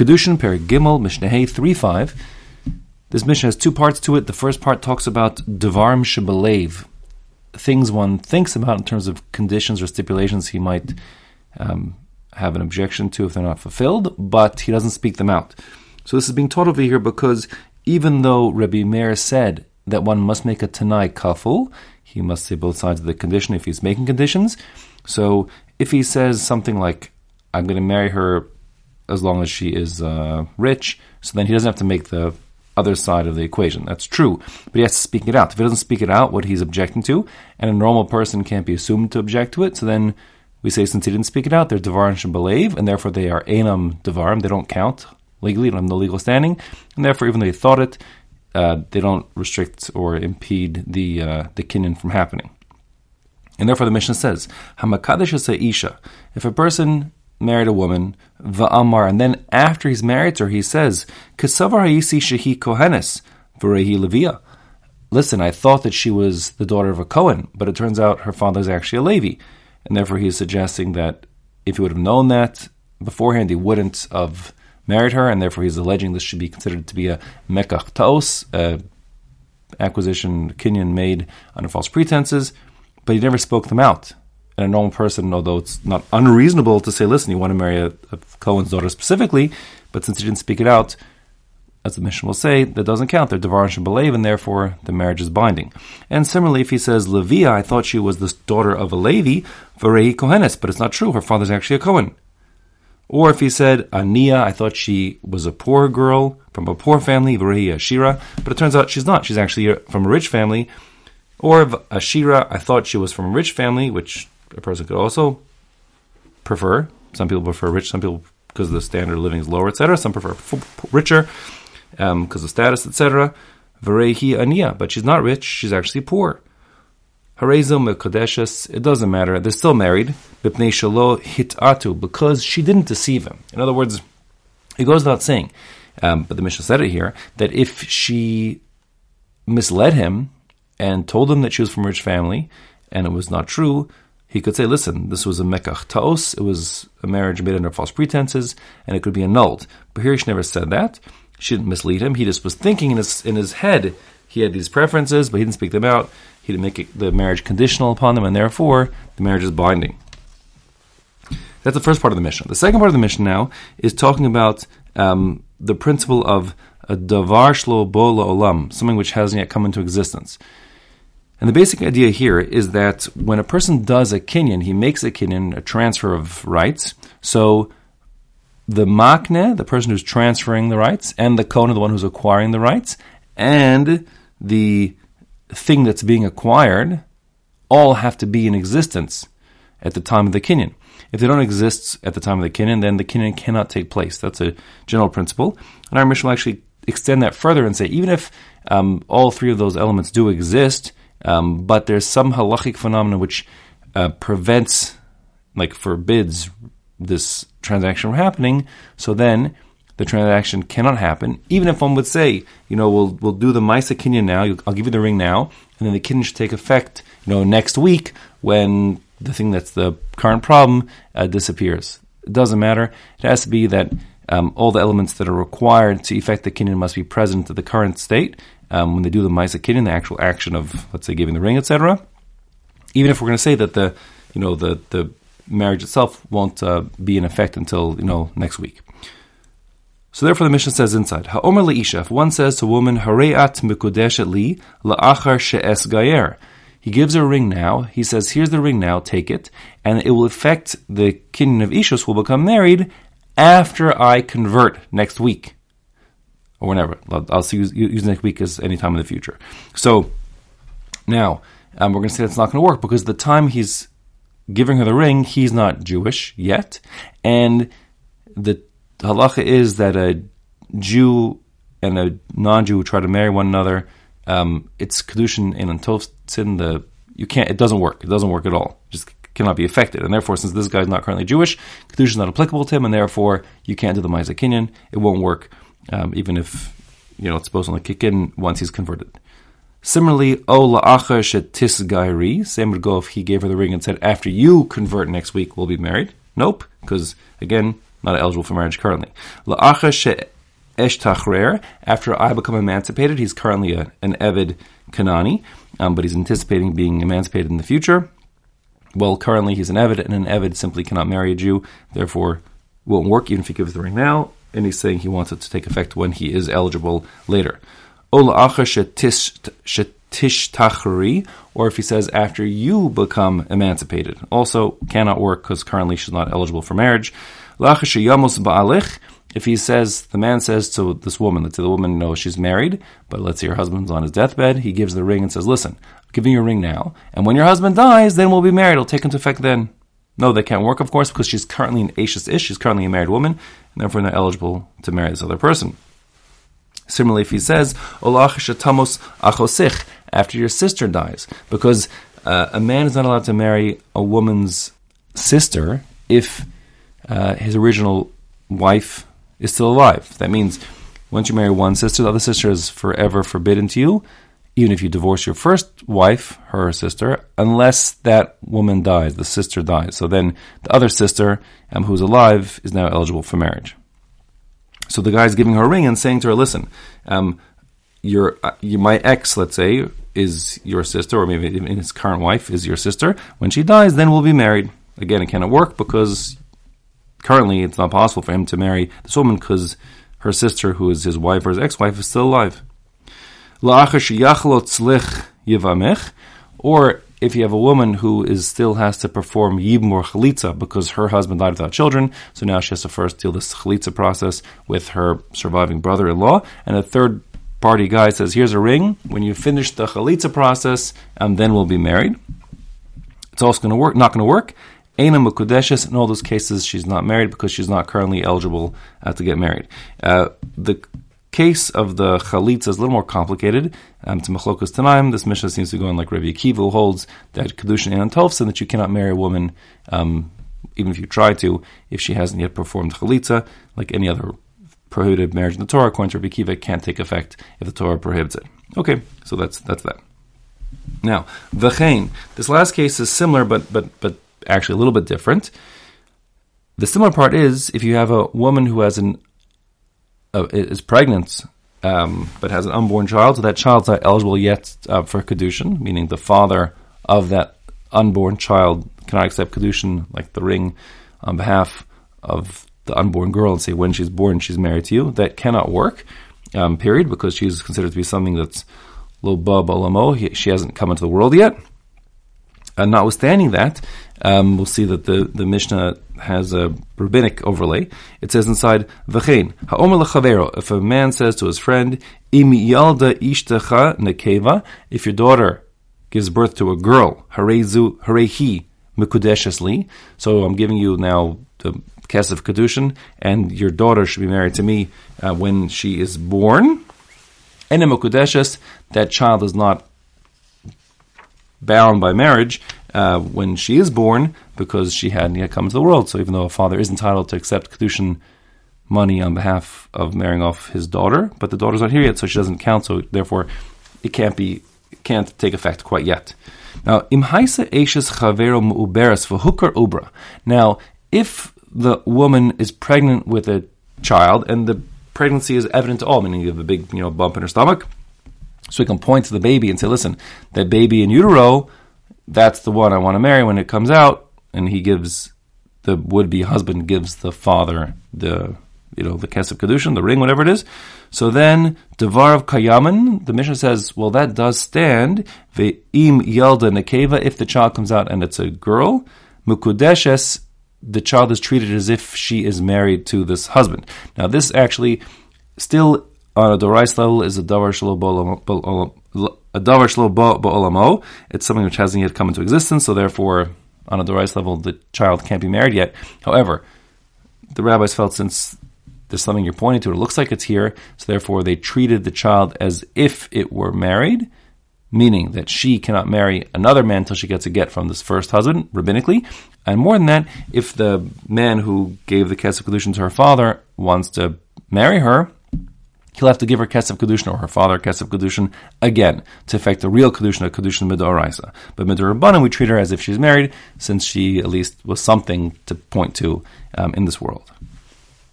Kedushin Per Gimel Mishnah 3 5. This Mishnah has two parts to it. The first part talks about Devarm Shebelev, things one thinks about in terms of conditions or stipulations he might um, have an objection to if they're not fulfilled, but he doesn't speak them out. So this is being taught over here because even though Rabbi Meir said that one must make a Tanai kaful, he must say both sides of the condition if he's making conditions. So if he says something like, I'm going to marry her as long as she is uh, rich, so then he doesn't have to make the other side of the equation. That's true, but he has to speak it out. If he doesn't speak it out, what he's objecting to, and a normal person can't be assumed to object to it, so then we say since he didn't speak it out, they're devar and believe, and therefore they are enam devarim. They don't count legally, they have no legal standing, and therefore even though they thought it, uh, they don't restrict or impede the uh, the kinyan from happening. And therefore the Mishnah says, Hamakadesh isha. If a person married a woman, va'amar, and then after he's married to her, he says, Kesavar ha'isi shehi kohenes, v'rehi levia. Listen, I thought that she was the daughter of a Cohen, but it turns out her father is actually a Levi. And therefore he is suggesting that if he would have known that beforehand, he wouldn't have married her, and therefore he's alleging this should be considered to be a mekach taos, a acquisition, kinyan made under false pretenses, but he never spoke them out. And a normal person, although it's not unreasonable to say, listen, you want to marry a, a Cohen's daughter specifically, but since he didn't speak it out, as the Mishnah will say, that doesn't count. They're Devar and believe, and therefore the marriage is binding. And similarly, if he says, Levia, I thought she was the daughter of a Levi, Varei Kohenes, but it's not true. Her father's actually a Cohen. Or if he said, Ania, I thought she was a poor girl from a poor family, Varei Ashira, but it turns out she's not. She's actually from a rich family. Or Ashira, I thought she was from a rich family, which a person could also prefer. Some people prefer rich, some people because the standard of living is lower, etc. Some prefer richer because um, of status, etc. Varehi ania, but she's not rich; she's actually poor. It doesn't matter. They're still married. Bipnei shalo hitatu because she didn't deceive him. In other words, it goes without saying, um, but the Mishnah said it here that if she misled him and told him that she was from a rich family and it was not true, he could say, listen, this was a mekach taos, it was a marriage made under false pretenses, and it could be annulled. But here she never said that. She didn't mislead him. He just was thinking in his in his head he had these preferences, but he didn't speak them out. He didn't make it, the marriage conditional upon them, and therefore the marriage is binding. That's the first part of the Mishnah. The second part of the Mishnah now is talking about um, the principle of a davar shlo bola olam, something which hasn't yet come into existence. And the basic idea here is that when a person does a kinyan, he makes a kinyan, a transfer of rights. So the makne, the person who's transferring the rights, and the kona, the one who's acquiring the rights, and the thing that's being acquired, all have to be in existence at the time of the kinyan. If they don't exist at the time of the kinyan, then the kinyan cannot take place. That's a general principle. And our Mishnah will actually extend that further and say even if um, all three of those elements do exist, um, but there's some halachic phenomena which uh, prevents, like forbids, this transaction from happening. So then the transaction cannot happen, even if one would say, you know, we'll we'll do the Maisa Kinyan now. I'll give you the ring now, and then the Kinyan should take effect, you know, next week when the thing that's the current problem uh, disappears. It doesn't matter. It has to be that um, all the elements that are required to effect the Kinyan must be present at the current state, um, when they do the Maisa Kinyan, the actual action of, let's say, giving the ring, etc. Even if we're going to say that the, you know, the, the marriage itself won't uh, be in effect until, you know, next week. So therefore the Mishnah says inside, Ha'omer le'isha, if one says to a woman, Hare'at mikudeshet li la'achar she'es gayer. He gives her a ring now, he says, here's the ring now, take it, and it will affect the kinyan of Ishus will become married after I convert next week or whenever. I'll, I'll use, use next week as any time in the future. So now um, we're going to say that's not going to work because the time he's giving her the ring, he's not Jewish yet, and the halacha is that a Jew and a non-Jew who try to marry one another. Um, it's kedushin ein tofsin. The you can't. It doesn't work. It doesn't work at all. It just cannot be affected. And therefore, since this guy is not currently Jewish, kedushin is not applicable to him, and therefore you can't do the ma'aser It won't work um, even if you know it's supposed to only kick in once he's converted. Similarly, O la'achar shetis gairi, same would go if he gave her the ring and said, after you convert next week, we'll be married. Nope, because again, not eligible for marriage currently. La'acha Esh after I become emancipated, he's currently a, an Evid Kanani, um, but he's anticipating being emancipated in the future. Well, currently he's an Evid, and an Evid simply cannot marry a Jew, therefore won't work even if he gives the ring now, and he's saying he wants it to take effect when he is eligible later. Or if he says after you become emancipated, also cannot work because currently she's not eligible for marriage. if he says, the man says to this woman, let's say the woman knows she's married, but let's say her husband's on his deathbed, he gives the ring and says, listen, I'm giving you a ring now, and when your husband dies, then we'll be married. It'll take into effect then. No, they can't work, of course, because she's currently an Ashes Ish, she's currently a married woman, and therefore not eligible to marry this other person. Similarly, if he says, achosich, after your sister dies, because uh, a man is not allowed to marry a woman's sister if uh, his original wife is still alive. That means once you marry one sister, the other sister is forever forbidden to you, even if you divorce your first wife, her sister, unless that woman dies, the sister dies. So then the other sister, um, who's alive, is now eligible for marriage. So the guy's giving her a ring and saying to her, "Listen, um, your, uh, my ex, let's say, is your sister, or maybe even his current wife is your sister. When she dies, then we'll be married." Again, it cannot work because currently it's not possible for him to marry this woman because her sister, who is his wife or his ex-wife, is still alive. Or if you have a woman who is still has to perform yibum or chalitza because her husband died without children, so now she has to first deal this chalitza process with her surviving brother-in-law, and a third party guy says, "Here's a ring. When you finish the chalitza process, and then we'll be married." It's also going to work. Not going to work. Aina Mukudeshes, in all those cases, she's not married because she's not currently eligible uh, to get married. Uh, the case of the chalitza is a little more complicated. Um, to Machlokas Tanaim, this Mishnah seems to go on like Rabbi Akiva, who holds that Kedushin ein tofsin, that you cannot marry a woman, um, even if you try to, if she hasn't yet performed chalitza, like any other prohibited marriage in the Torah, according to Rabbi Akiva, can't take effect if the Torah prohibits it. Okay, so that's that's that. Now, v'chein. This last case is similar, but but but actually a little bit different. The similar part is if you have a woman who has an uh, is pregnant um, but has an unborn child, so that child's not eligible yet uh, for kedushin, meaning the father of that unborn child cannot accept kedushin, like the ring, on behalf of the unborn girl, and say when she's born she's married to you. That cannot work. Um, period, because she's considered to be something that's lo ba balamo. She hasn't come into the world yet. And notwithstanding that, um, we'll see that the, the Mishnah has a rabbinic overlay. It says inside, V'chein, ha'omer if a man says to his friend, im yalda ishtecha nekeva, if your daughter gives birth to a girl, harezu, harehi, mekudeshesli, so I'm giving you now the kesef kedushin, and your daughter should be married to me uh, when she is born, and in mekudeshes, that child is not bound by marriage, uh, when she is born because she hadn't yet come into the world. So even though a father is entitled to accept kedushin money on behalf of marrying off his daughter, but the daughter's not here yet, so she doesn't count. So therefore, it can't be can't take effect quite yet. Now, imhaisa eshes chavero mu'uberes v'hukar ubra. Now, if the woman is pregnant with a child and the pregnancy is evident to all, meaning you have a big you know bump in her stomach, so we can point to the baby and say, listen, that baby in utero that's the one I want to marry when it comes out, and he gives the would-be husband gives the father the you know the kesef kedushin, the ring, whatever it is. So then devar of kayaman, the Mishnah says, well, that does stand. Ve'im yelda nekeva, if the child comes out and it's a girl, mukudeshes, the child is treated as if she is married to this husband. Now, this actually still on a dorais level is a davar shlo ba'olamo. It's something which hasn't yet come into existence, so therefore, on a dorais level, the child can't be married yet. However, the rabbis felt since there's something you're pointing to, it looks like it's here, so therefore they treated the child as if it were married, meaning that she cannot marry another man until she gets a get from this first husband, rabbinically. And more than that, if the man who gave the kesef kedushin to her father wants to marry her, he'll have to give her Kesef Kedushin or her father Kesef Kedushin again to effect the real Kedushin, a Kedushin Midoraisa. But Midorabanan, we treat her as if she's married, since she at least was something to point to um, in this world.